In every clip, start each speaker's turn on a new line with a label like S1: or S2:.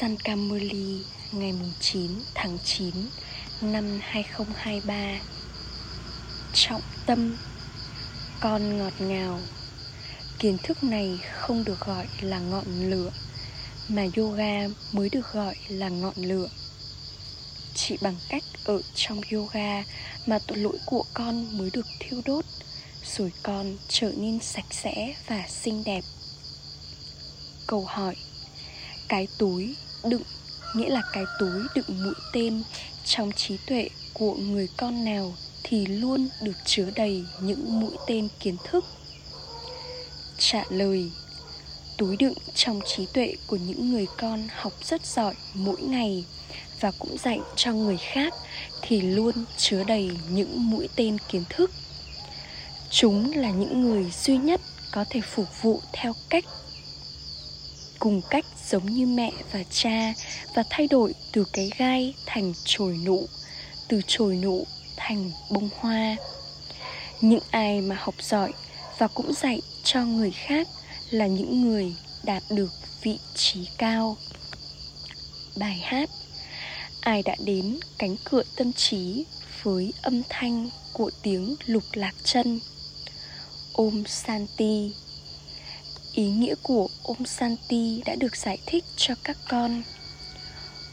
S1: San Camoli, ngày 9 tháng 9 năm 2023 Trọng tâm, Con ngọt ngào. Kiến thức này không được gọi là ngọn lửa, Mà yoga mới được gọi là ngọn lửa. Chỉ bằng cách ở trong yoga Mà tội lỗi của con mới được thiêu đốt, Rồi con trở nên sạch sẽ và xinh đẹp. Câu hỏi, cái túi đựng, nghĩa là cái túi đựng mũi tên trong trí tuệ của người con nào thì luôn được chứa đầy những mũi tên kiến thức. Trả lời, túi đựng trong trí tuệ của những người con học rất giỏi mỗi ngày và cũng dạy cho người khác thì luôn chứa đầy những mũi tên kiến thức. Chúng là những người duy nhất có thể phục vụ theo cách cùng cách giống như mẹ và cha và thay đổi từ cái gai thành chồi nụ, từ chồi nụ thành bông hoa. Những ai mà học giỏi và cũng dạy cho người khác là những người đạt được vị trí cao. Bài hát ai đã đến cánh cửa tâm trí với âm thanh của tiếng lục lạc chân. Ôm santi ý nghĩa của Om Santi đã được giải thích cho các con.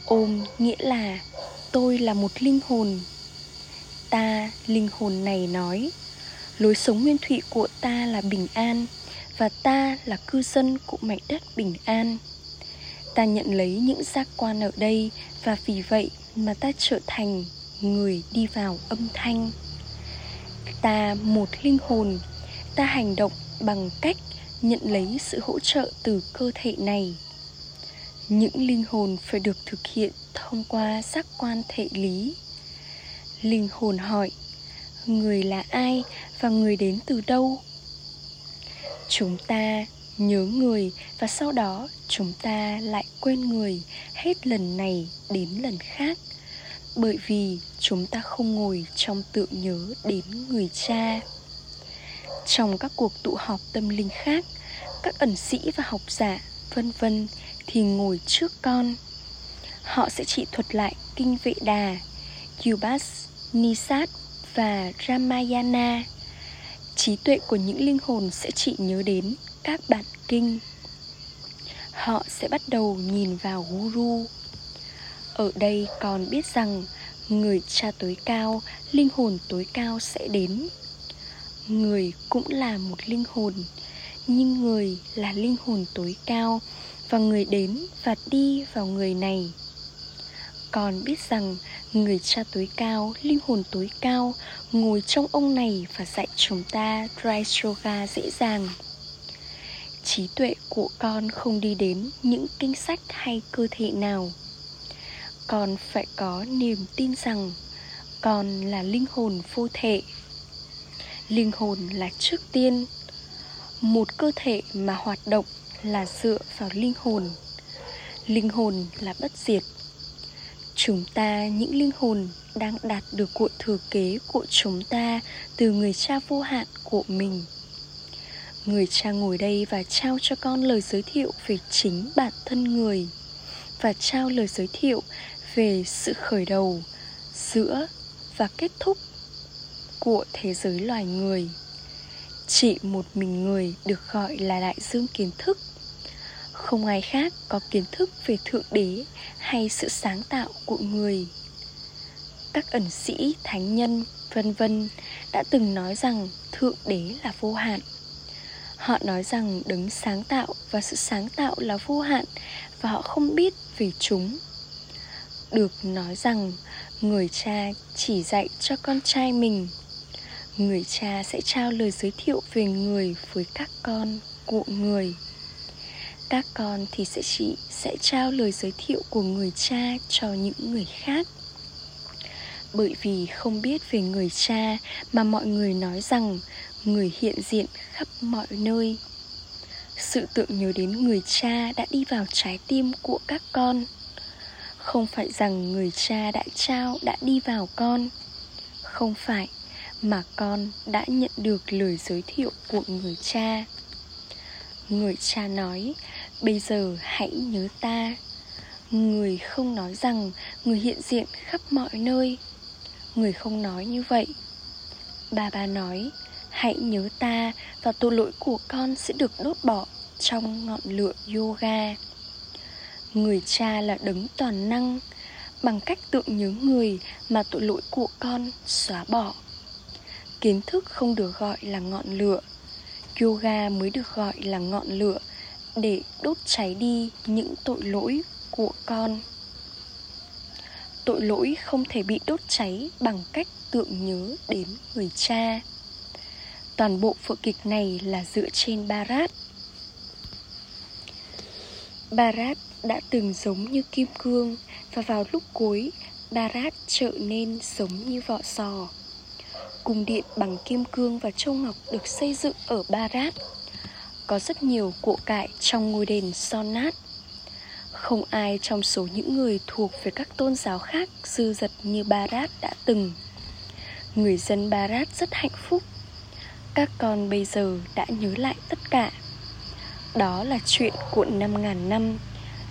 S1: Om nghĩa là tôi là một linh hồn. Ta, linh hồn này nói, lối sống nguyên thủy của ta là bình an và ta là cư dân của mảnh đất bình an. Ta nhận lấy những giác quan ở đây và vì vậy mà ta trở thành người đi vào âm thanh. Ta một linh hồn, ta hành động bằng cách nhận lấy sự hỗ trợ từ cơ thể này. Những linh hồn phải được thực hiện thông qua giác quan thể lý. Linh hồn hỏi, người là ai và người đến từ đâu? Chúng ta nhớ người và sau đó chúng ta lại quên người hết lần này đến lần khác. Bởi vì chúng ta không ngồi trong tượng nhớ đến người cha. Trong các cuộc tụ họp tâm linh khác các ẩn sĩ và học giả vân vân thì ngồi trước con. Họ sẽ chỉ thuật lại kinh vệ đà Yubas, Nisat và Ramayana. Trí tuệ của những linh hồn sẽ chỉ nhớ đến các bản kinh. Họ sẽ bắt đầu nhìn vào guru. Ở đây còn biết rằng người cha tối cao linh hồn tối cao sẽ đến. Người cũng là một linh hồn nhưng người là linh hồn tối cao, và người đến và đi vào người này. Còn biết rằng người cha tối cao, linh hồn tối cao, ngồi trong ông này và dạy chúng ta dry yoga dễ dàng. Trí tuệ của con không đi đến những kinh sách hay cơ thể nào. Con phải có niềm tin rằng con là linh hồn vô thể. Linh hồn là trước tiên một cơ thể mà hoạt động là dựa vào linh hồn. Linh hồn là bất diệt. Chúng ta, những linh hồn đang đạt được cội thừa kế của chúng ta từ người cha vô hạn của mình. Người cha ngồi đây và trao cho con lời giới thiệu về chính bản thân người và trao lời giới thiệu về sự khởi đầu, giữa và kết thúc của thế giới loài người chỉ một mình người được gọi là đại dương kiến thức. Không ai khác có kiến thức về thượng đế hay sự sáng tạo của người. Các ẩn sĩ, thánh nhân, vân vân đã từng nói rằng thượng đế là vô hạn. Họ nói rằng đấng sáng tạo và sự sáng tạo là vô hạn và họ không biết về chúng. Được nói rằng người cha chỉ dạy cho con trai mình người cha sẽ trao lời giới thiệu về người với các con, của người. Các con thì sẽ chỉ, sẽ trao lời giới thiệu của người cha cho những người khác. Bởi vì không biết về người cha mà mọi người nói rằng người hiện diện khắp mọi nơi. Sự tượng nhớ đến người cha đã đi vào trái tim của các con. Không phải rằng người cha đã trao đã đi vào con. Không phải mà con đã nhận được lời giới thiệu của người cha. Người cha nói, bây giờ hãy nhớ ta. Người không nói rằng người hiện diện khắp mọi nơi. Người không nói như vậy. Bà bà nói, Hãy nhớ ta và tội lỗi của con sẽ được đốt bỏ trong ngọn lửa yoga. Người cha là đấng toàn năng. Bằng cách tự nhớ người mà tội lỗi của con xóa bỏ. Kiến thức không được gọi là ngọn lửa. Yoga mới được gọi là ngọn lửa Để đốt cháy đi những tội lỗi của con. Tội lỗi không thể bị đốt cháy bằng cách tượng nhớ đến người cha. Toàn bộ vở kịch này là dựa trên barat barat đã từng giống như kim cương và vào lúc cuối barat trở nên giống như vỏ sò cung điện bằng kim cương và châu ngọc được xây dựng ở barat có rất nhiều của cải trong ngôi đền son nát không ai trong số những người thuộc về các tôn giáo khác dư dật như Barat đã từng. Người dân Barat rất hạnh phúc. Các con bây giờ đã nhớ lại tất cả. Đó là chuyện của năm ngàn năm,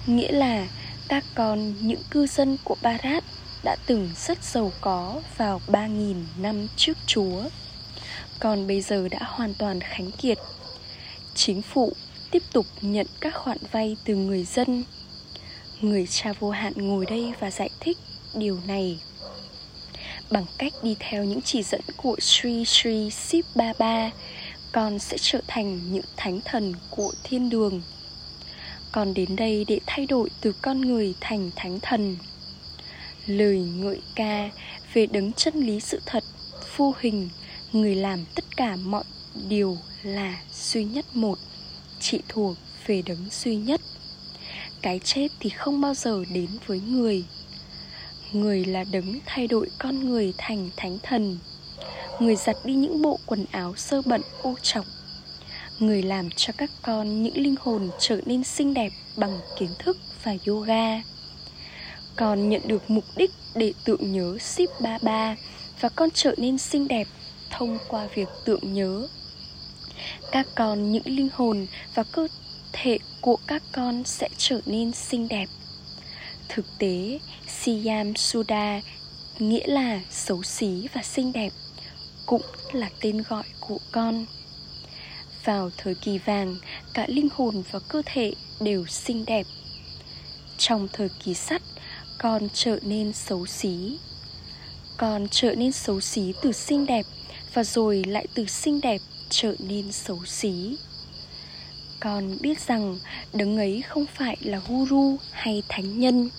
S1: nghĩa là các con những cư dân của Barat đã từng rất giàu có vào 3.000 năm trước Chúa. Còn bây giờ đã hoàn toàn khánh kiệt. Chính phủ tiếp tục nhận các khoản vay từ người dân người cha vô hạn ngồi đây và giải thích điều này bằng cách đi theo những chỉ dẫn của Sri Sri Sip Baba, con sẽ trở thành những thánh thần của thiên đường. Con đến đây để thay đổi từ con người thành thánh thần. Lời ngợi ca về đấng chân lý sự thật, vô hình, người làm tất cả mọi điều là duy nhất một, chỉ thuộc về đấng duy nhất. Cái chết thì không bao giờ đến với người. Người là đấng thay đổi con người thành thánh thần. Người giặt đi những bộ quần áo sơ bẩn ô trọc người làm cho các con những linh hồn trở nên xinh đẹp bằng kiến thức và yoga con nhận được mục đích để tượng nhớ ship ba ba, và con trở nên xinh đẹp thông qua việc tượng nhớ. Các con những linh hồn và cơ thể của các con sẽ trở nên xinh đẹp. Thực tế, siam suda nghĩa là xấu xí và xinh đẹp, cũng là tên gọi của con. Vào thời kỳ vàng, cả linh hồn và cơ thể đều xinh đẹp. Trong thời kỳ sắt con trở nên xấu xí. Con trở nên xấu xí từ xinh đẹp và rồi lại từ xinh đẹp trở nên xấu xí. Con biết rằng đấng ấy không phải là guru hay thánh nhân.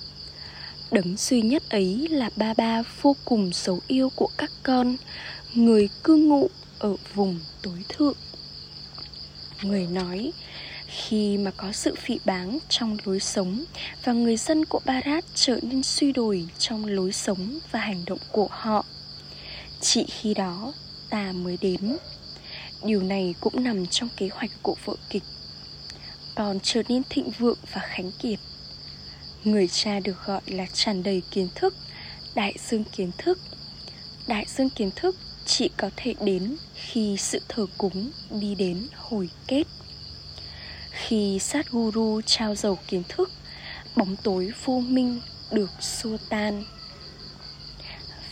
S1: Đấng duy nhất ấy là ba ba vô cùng xấu yêu của các con, người cư ngụ ở vùng tối thượng. Người nói khi mà có sự phỉ báng trong lối sống và người dân của Barat trở nên suy đồi trong lối sống và hành động của họ, chỉ khi đó ta mới đến. Điều này cũng nằm trong kế hoạch của vợ kịch. Còn trở nên thịnh vượng và khánh kiệt, người cha được gọi là tràn đầy kiến thức, đại dương kiến thức. Đại dương kiến thức chỉ có thể đến khi sự thờ cúng đi đến hồi kết khi sát guru trao dầu kiến thức, bóng tối vô minh được xua tan.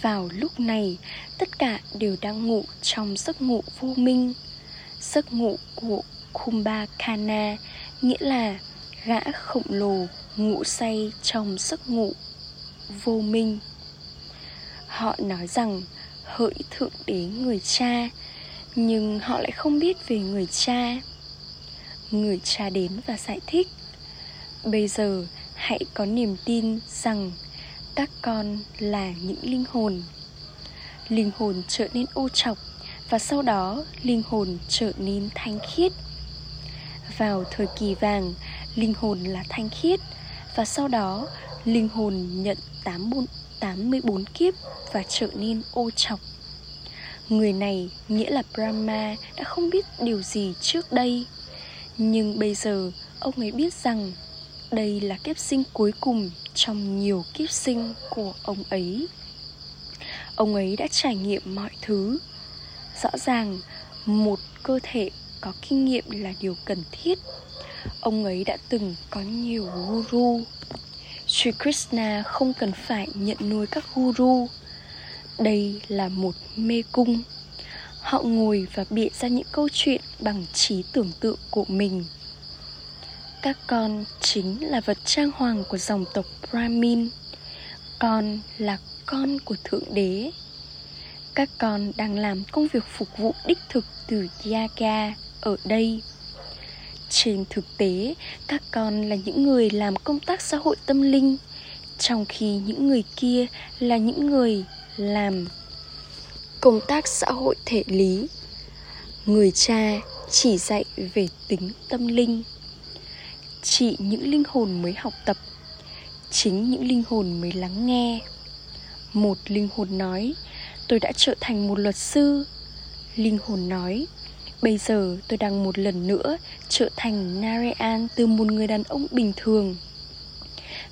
S1: Vào lúc này, tất cả đều đang ngủ trong giấc ngủ vô minh. Giấc ngủ của kumbhakana nghĩa là gã khổng lồ ngủ say trong giấc ngủ vô minh. Họ nói rằng hỡi thượng đế người cha, nhưng họ lại không biết về người cha người cha đến và giải thích. Bây giờ, hãy có niềm tin rằng các con là những linh hồn. Linh hồn trở nên ô trọc và sau đó linh hồn trở nên thanh khiết. Vào thời kỳ vàng, linh hồn là thanh khiết và sau đó linh hồn nhận 84 kiếp và trở nên ô trọc. Người này nghĩa là brahma đã không biết điều gì trước đây nhưng bây giờ, ông ấy biết rằng đây là kiếp sinh cuối cùng trong nhiều kiếp sinh của ông ấy. Ông ấy đã trải nghiệm mọi thứ. Rõ ràng, một cơ thể có kinh nghiệm là điều cần thiết. Ông ấy đã từng có nhiều guru. Sri Krishna không cần phải nhận nuôi các guru. Đây là một mê cung. Họ ngồi và bịa ra những câu chuyện bằng trí tưởng tượng của mình. Các con chính là vật trang hoàng của dòng tộc Brahmin. Con là con của Thượng Đế. Các con đang làm công việc phục vụ đích thực từ Yaga ở đây. Trên thực tế, các con là những người làm công tác xã hội tâm linh, trong khi những người kia là những người làm công tác xã hội thể lý. Người cha chỉ dạy về tính tâm linh. Chỉ những linh hồn mới học tập chính những linh hồn mới lắng nghe. Một linh hồn nói tôi đã trở thành một luật sư. Linh hồn nói Bây giờ tôi đang một lần nữa trở thành narean từ một người đàn ông bình thường.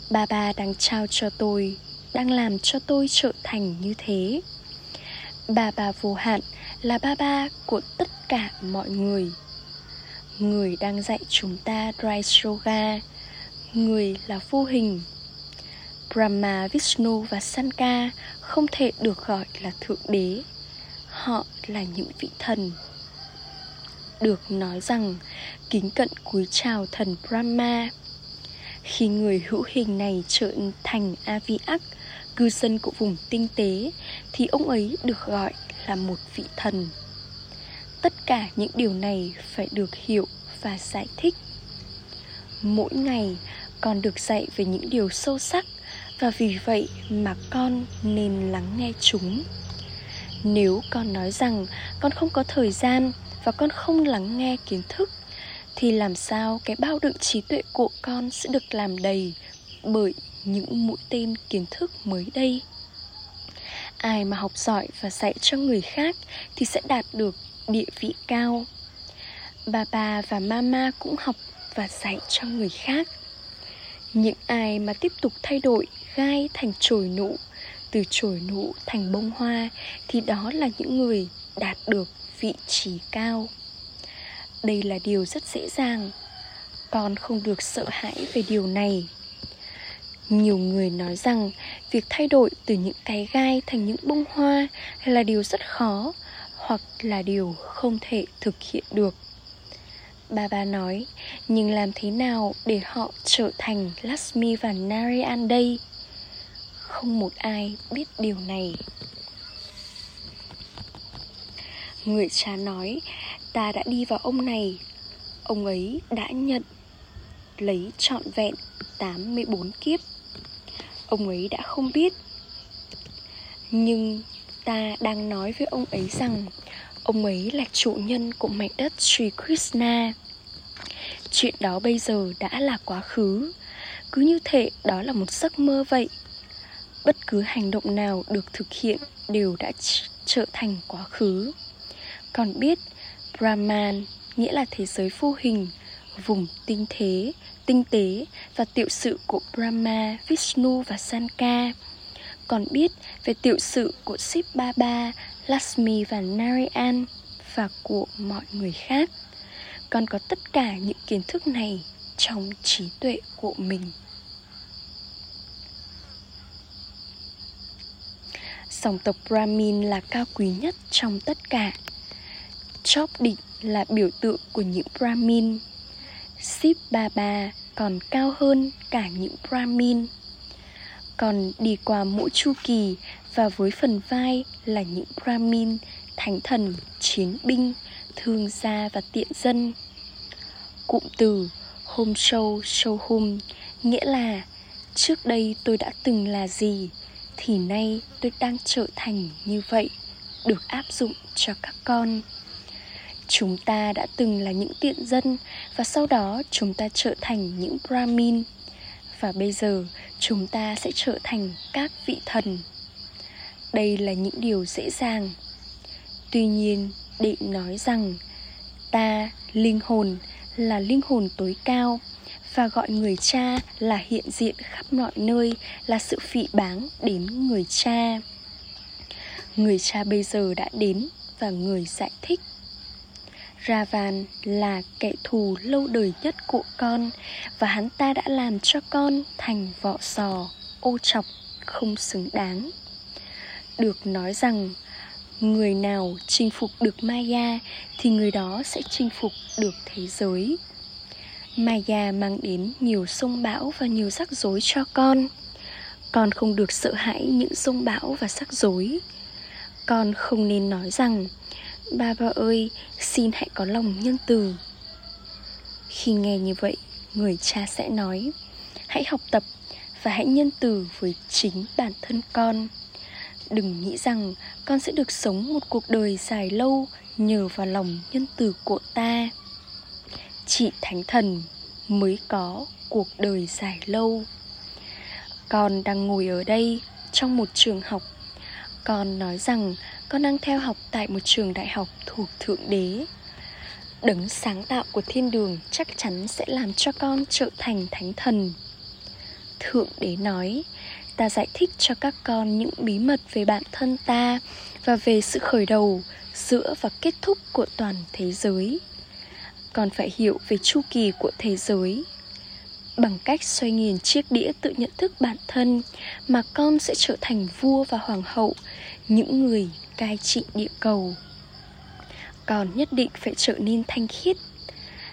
S1: Ba ba đang trao cho tôi, đang làm cho tôi trở thành như thế. Ba ba vô hạn là ba ba của tất cả mọi người. Người đang dạy chúng ta Dry Yoga. Người là vô hình. Brahma, Vishnu và Sanka không thể được gọi là Thượng Đế. Họ là những vị thần. Được nói rằng kính cận cúi chào thần Brahma. Khi người hữu hình này trở thành Aviak, cư dân của vùng tinh tế, thì ông ấy được gọi là một vị thần. Tất cả những điều này phải được hiểu và giải thích. Mỗi ngày, con được dạy về những điều sâu sắc và vì vậy mà con nên lắng nghe chúng. Nếu con nói rằng con không có thời gian và con không lắng nghe kiến thức thì làm sao cái bao đựng trí tuệ của con sẽ được làm đầy bởi những mũi tên kiến thức mới đây. Ai mà học giỏi và dạy cho người khác thì sẽ đạt được địa vị cao. Bà bà và mama cũng học và dạy cho người khác. Những ai mà tiếp tục thay đổi gai thành chồi nụ, từ chồi nụ thành bông hoa thì đó là những người đạt được vị trí cao. Đây là điều rất dễ dàng. Con không được sợ hãi về điều này nhiều người nói rằng việc thay đổi từ những cái gai thành những bông hoa là điều rất khó hoặc là điều không thể thực hiện được. Bà bà nói, nhưng làm thế nào để họ trở thành Lasmi và Narayan đây? Không một ai biết điều này. Người cha nói, Ta đã đi vào ông này. Ông ấy đã nhận Lấy trọn vẹn 84 kiếp. Ông ấy đã không biết. Nhưng ta đang nói với ông ấy rằng Ông ấy là chủ nhân của mảnh đất Sri Krishna. Chuyện đó bây giờ đã là quá khứ. Cứ như thể đó là một giấc mơ vậy. Bất cứ hành động nào được thực hiện đều đã trở thành quá khứ. Còn biết Brahman nghĩa là thế giới vô hình, vùng tinh thế, tinh tế và tiểu sự của Brahma, Vishnu và Sanka. Còn biết về tiểu sự của Shiv Baba, Lakshmi và Narayan và của mọi người khác. Con có tất cả những kiến thức này trong trí tuệ của mình. Dòng tộc Brahmin là cao quý nhất trong tất cả Chóp định là biểu tượng của những Brahmin Sip Baba còn cao hơn cả những Brahmin. Còn đi qua mỗi chu kỳ và với phần vai là những Brahmin, thánh thần, chiến binh, thương gia và tiện dân. Cụm từ hôm sâu sâu hôm nghĩa là trước đây tôi đã từng là gì thì nay tôi đang trở thành như vậy được áp dụng cho các con. Chúng ta đã từng là những tiện dân và sau đó chúng ta trở thành những Brahmin và bây giờ chúng ta sẽ trở thành các vị thần. Đây là những điều dễ dàng. Tuy nhiên, để nói rằng ta, linh hồn, là linh hồn tối cao và gọi người cha là hiện diện khắp mọi nơi là sự phỉ báng đến người cha. Người cha bây giờ đã đến và người giải thích Ravan là kẻ thù lâu đời nhất của con Và hắn ta đã làm cho con thành vọ sò, ô chọc, không xứng đáng. Được nói rằng người nào chinh phục được Maya thì người đó sẽ chinh phục được thế giới. Maya mang đến nhiều sông bão và nhiều rắc rối cho con. Con không được sợ hãi những sông bão và rắc rối. Con không nên nói rằng Ba ba ơi, xin hãy có lòng nhân từ. Khi nghe như vậy, người cha sẽ nói Hãy học tập và hãy nhân từ với chính bản thân con. Đừng nghĩ rằng con sẽ được sống một cuộc đời dài lâu nhờ vào lòng nhân từ của ta. Chị Thánh Thần mới có cuộc đời dài lâu. Con đang ngồi ở đây trong một trường học con nói rằng con đang theo học tại một trường đại học thuộc Thượng Đế. Đấng sáng tạo của thiên đường chắc chắn sẽ làm cho con trở thành thánh thần. Thượng Đế nói Ta giải thích cho các con những bí mật về bản thân ta Và về sự khởi đầu, giữa và kết thúc của toàn thế giới. Con phải hiểu về chu kỳ của thế giới. Bằng cách xoay nghiền chiếc đĩa tự nhận thức bản thân Mà con sẽ trở thành vua và hoàng hậu, Những người cai trị địa cầu. Còn nhất định phải trở nên thanh khiết.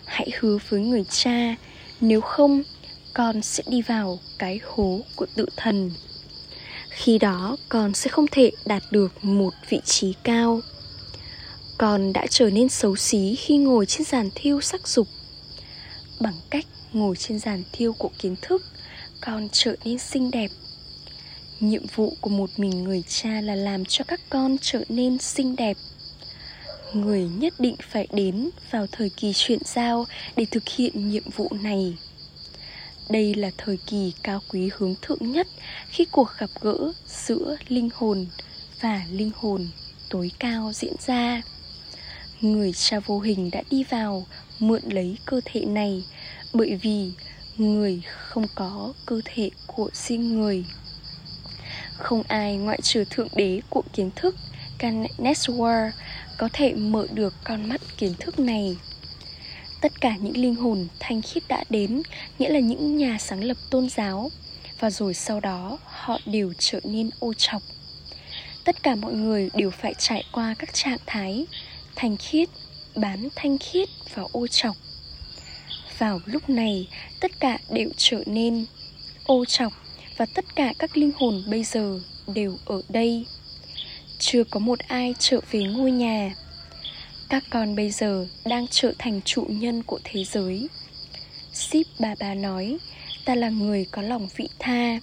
S1: Hãy hứa với người cha, nếu không, con sẽ đi vào cái hố của tự thần. Khi đó, con sẽ không thể đạt được một vị trí cao. Con đã trở nên xấu xí khi ngồi trên giàn thiêu sắc dục. Bằng cách ngồi trên giàn thiêu của kiến thức, con trở nên xinh đẹp. Nhiệm vụ của một mình người cha là làm cho các con trở nên xinh đẹp. Người nhất định phải đến vào thời kỳ chuyển giao để thực hiện nhiệm vụ này. Đây là thời kỳ cao quý hướng thượng nhất khi cuộc gặp gỡ giữa linh hồn và linh hồn tối cao diễn ra. Người cha vô hình đã đi vào mượn lấy cơ thể này, bởi vì người không có cơ thể của riêng người. Không ai ngoại trừ thượng đế của kiến thức Ganeswar có thể mở được con mắt kiến thức này. Tất cả những linh hồn thanh khiết đã đến, nghĩa là những nhà sáng lập tôn giáo, và rồi sau đó họ đều trở nên ô trọc tất cả mọi người đều phải trải qua các trạng thái thanh khiết bán thanh khiết và ô trọc vào lúc này, tất cả đều trở nên ô trọc và tất cả các linh hồn bây giờ đều ở đây. Chưa có một ai trở về ngôi nhà. Các con bây giờ đang trở thành chủ nhân của thế giới. Ship bà bà nói, ta là người có lòng vị tha.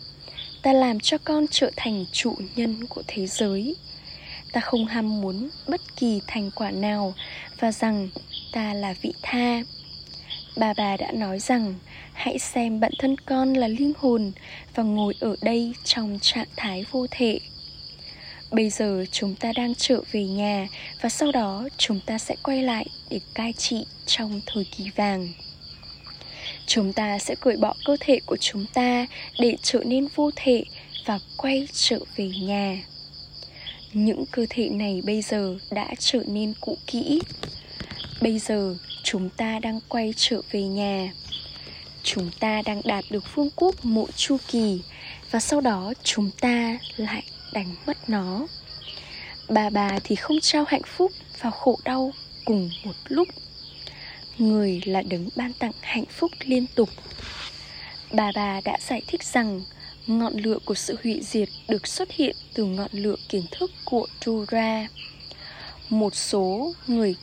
S1: Ta làm cho con trở thành chủ nhân của thế giới ta không ham muốn bất kỳ thành quả nào và rằng ta là vị tha. Bà bà đã nói rằng, hãy xem bản thân con là linh hồn và ngồi ở đây trong trạng thái vô thể. Bây giờ chúng ta đang trở về nhà và sau đó chúng ta sẽ quay lại để cai trị trong thời kỳ vàng. Chúng ta sẽ cởi bỏ cơ thể của chúng ta để trở nên vô thể và quay trở về nhà những cơ thể này bây giờ đã trở nên cũ kỹ. Bây giờ chúng ta đang quay trở về nhà. Chúng ta đang đạt được phương quốc mộ chu kỳ và sau đó chúng ta lại đánh mất nó. Bà bà thì không trao hạnh phúc và khổ đau cùng một lúc. Người là đấng ban tặng hạnh phúc liên tục. Bà bà đã giải thích rằng ngọn lửa của sự hủy diệt được xuất hiện từ ngọn lửa kiến thức của Tura. Một số người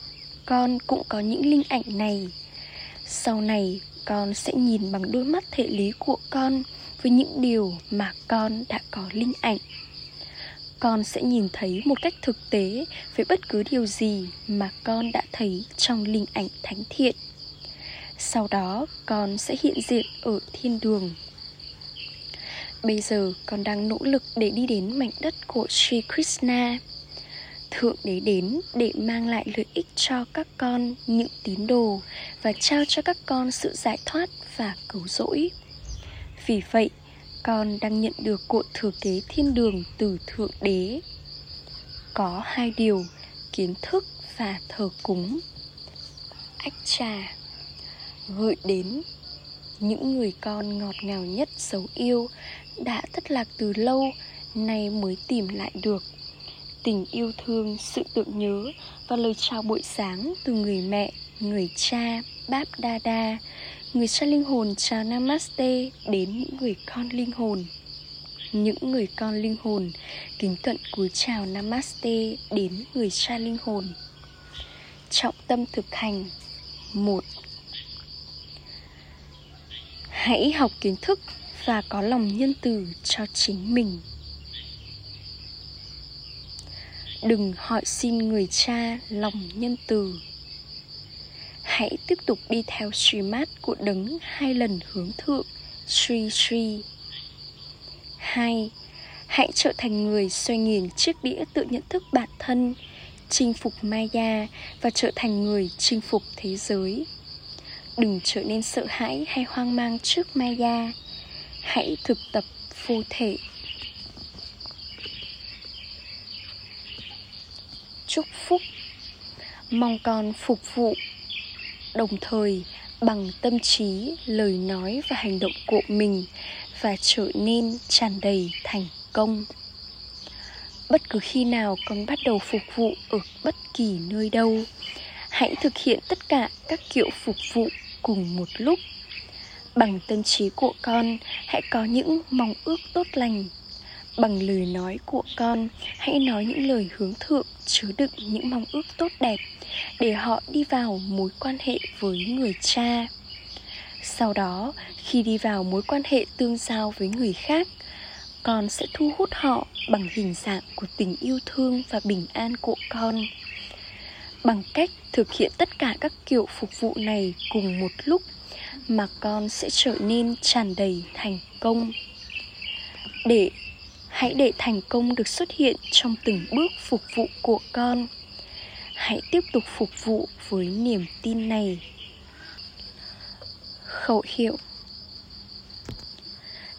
S1: con cũng có những linh ảnh này. Sau này, con sẽ nhìn bằng đôi mắt thể lý của con với những điều mà con đã có linh ảnh con sẽ nhìn thấy một cách thực tế về bất cứ điều gì mà con đã thấy trong linh ảnh thánh thiện sau đó, con sẽ hiện diện ở thiên đường bây giờ con đang nỗ lực để đi đến mảnh đất của Sri Krishna Thượng Đế đến để mang lại lợi ích cho các con những tín đồ và trao cho các con sự giải thoát và cứu rỗi. Vì vậy, con đang nhận được cội thừa kế thiên đường từ Thượng Đế. Có hai điều, kiến thức và thờ cúng. ách trà gửi đến những người con ngọt ngào nhất dấu yêu đã thất lạc từ lâu, nay mới tìm lại được. Tình yêu thương, sự tưởng nhớ và lời chào buổi sáng từ người mẹ, người cha báp đa đa người cha linh hồn chào namaste đến những người con linh hồn. Những người con linh hồn kính cận cúi chào namaste đến người cha linh hồn. Trọng tâm thực hành, một. Hãy học kiến thức và có lòng nhân từ cho chính mình đừng hỏi xin người cha lòng nhân từ hãy tiếp tục đi theo mát của đấng hai lần hướng thượng Sri Sri hai Hãy trở thành người xoay nghiền chiếc đĩa tự nhận thức bản thân, chinh phục Maya và trở thành người chinh phục thế giới. Đừng trở nên sợ hãi hay hoang mang trước Maya. Hãy thực tập vô thể. Chúc phúc. Mong con phục vụ Đồng thời bằng tâm trí, lời nói và hành động của mình và trở nên tràn đầy thành công. Bất cứ khi nào con bắt đầu phục vụ ở bất kỳ nơi đâu hãy thực hiện tất cả các kiểu phục vụ cùng một lúc bằng tâm trí của con, hãy có những mong ước tốt lành. Bằng lời nói của con, hãy nói những lời hướng thượng, chứa đựng những mong ước tốt đẹp, để họ đi vào mối quan hệ với người cha. Sau đó, khi đi vào mối quan hệ tương giao với người khác, con sẽ thu hút họ bằng hình dạng của tình yêu thương và bình an của con. Bằng cách thực hiện tất cả các kiểu phục vụ này cùng một lúc mà con sẽ trở nên tràn đầy thành công. Để, hãy để thành công được xuất hiện trong từng bước phục vụ của con. Hãy tiếp tục phục vụ với niềm tin này. Khẩu hiệu.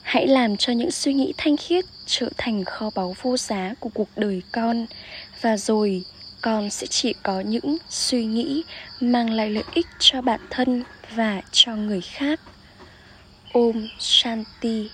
S1: Hãy làm cho những suy nghĩ thanh khiết trở thành kho báu vô giá của cuộc đời con, và rồi con sẽ chỉ có những suy nghĩ mang lại lợi ích cho bản thân và cho người khác. Ôm shanti.